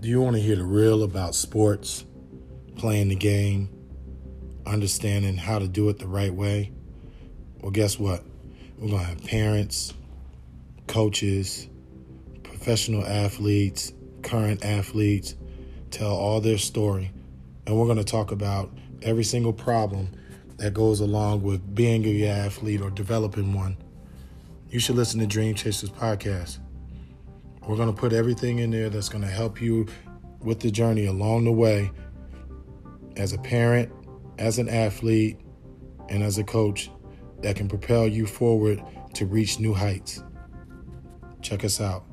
Do you want to hear the real about sports, playing the game, understanding how to do it the right way? Well, guess what? We're going to have parents, coaches, professional athletes, current athletes tell all their story. And we're going to talk about every single problem that goes along with being a athlete or developing one. You should listen to Dream Chasers podcast. We're going to put everything in there that's going to help you with the journey along the way as a parent, as an athlete, and as a coach that can propel you forward to reach new heights. Check us out.